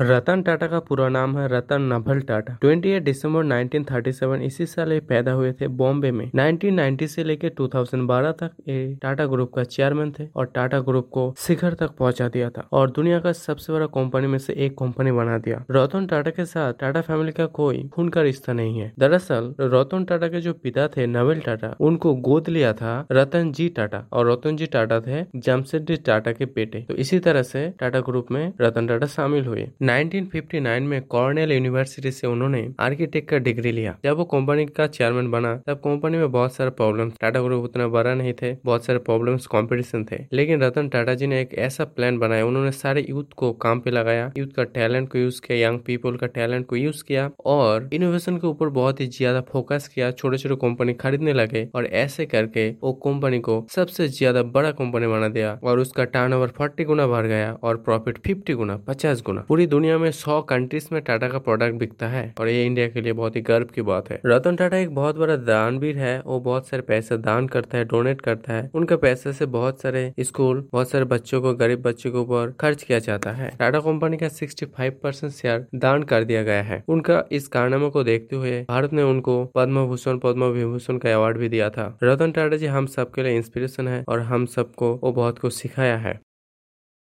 रतन टाटा का पूरा नाम है रतन नभल टाटा। 28 दिसंबर 1937 इसी साल ये पैदा हुए थे बॉम्बे में। 1990 से लेकर 2012 तक ये टाटा ग्रुप का चेयरमैन थे और टाटा ग्रुप को शिखर तक पहुँचा दिया था और दुनिया का सबसे बड़ा कंपनी में से एक कंपनी बना दिया। रतन टाटा के साथ टाटा फैमिली का कोई खून का रिश्ता नहीं है। दरअसल, रतन टाटा के जो पिता थे नवल टाटा, उनको गोद लिया था रतन जी टाटा और रतन जी टाटा थे जमशेदजी टाटा के बेटे। तो इसी तरह से टाटा ग्रुप में रतन टाटा शामिल हुए। 1959 में कॉर्नेल यूनिवर्सिटी से उन्होंने आर्किटेक्ट का डिग्री लिया। जब वो कंपनी का चेयरमैन बना, तब कंपनी में बहुत सारे प्रॉब्लम टाटा ग्रुप उतना बड़ा नहीं थे, बहुत सारे प्रॉब्लम्स, कंपटीशन थे। लेकिन रतन टाटा जी ने एक ऐसा प्लान बनाया, उन्होंने सारे यूथ को काम पे लगाया। यूथ का टैलेंट को यूज़ किया, यंग पीपल का टैलेंट को यूज़ किया और इनोवेशन के ऊपर बहुत ही ज़्यादा फोकस किया छोटे छोटे कंपनी खरीदने लगे और ऐसे करके वो कंपनी को सबसे ज़्यादा बड़ा कंपनी बना दिया और उसका टर्नओवर 40 गुना बढ़ गया और प्रॉफिट 50 गुना 50 गुना। पूरी दुनिया में सौ कंट्रीज़ में टाटा का प्रोडक्ट बिकता है, और ये इंडिया के लिए बहुत ही गर्व की बात है। रतन टाटा एक बहुत बड़ा दानवीर है, वो बहुत सारे पैसे दान करता है डोनेट करता है। उनके पैसे से बहुत सारे स्कूल बहुत सारे बच्चों को, गरीब बच्चों के ऊपर खर्च किया जाता है। टाटा कंपनी का सिक्सटी फाइव परसेंट शेयर दान कर दिया गया है। उनका इस कारनामे को देखते हुए भारत ने उनको पद्म भूषण पद्म विभूषण का अवार्ड भी दिया था। रतन टाटा जी हम सबके लिए इंस्पिरेशन है, और हम सबको वो बहुत कुछ सिखाया है।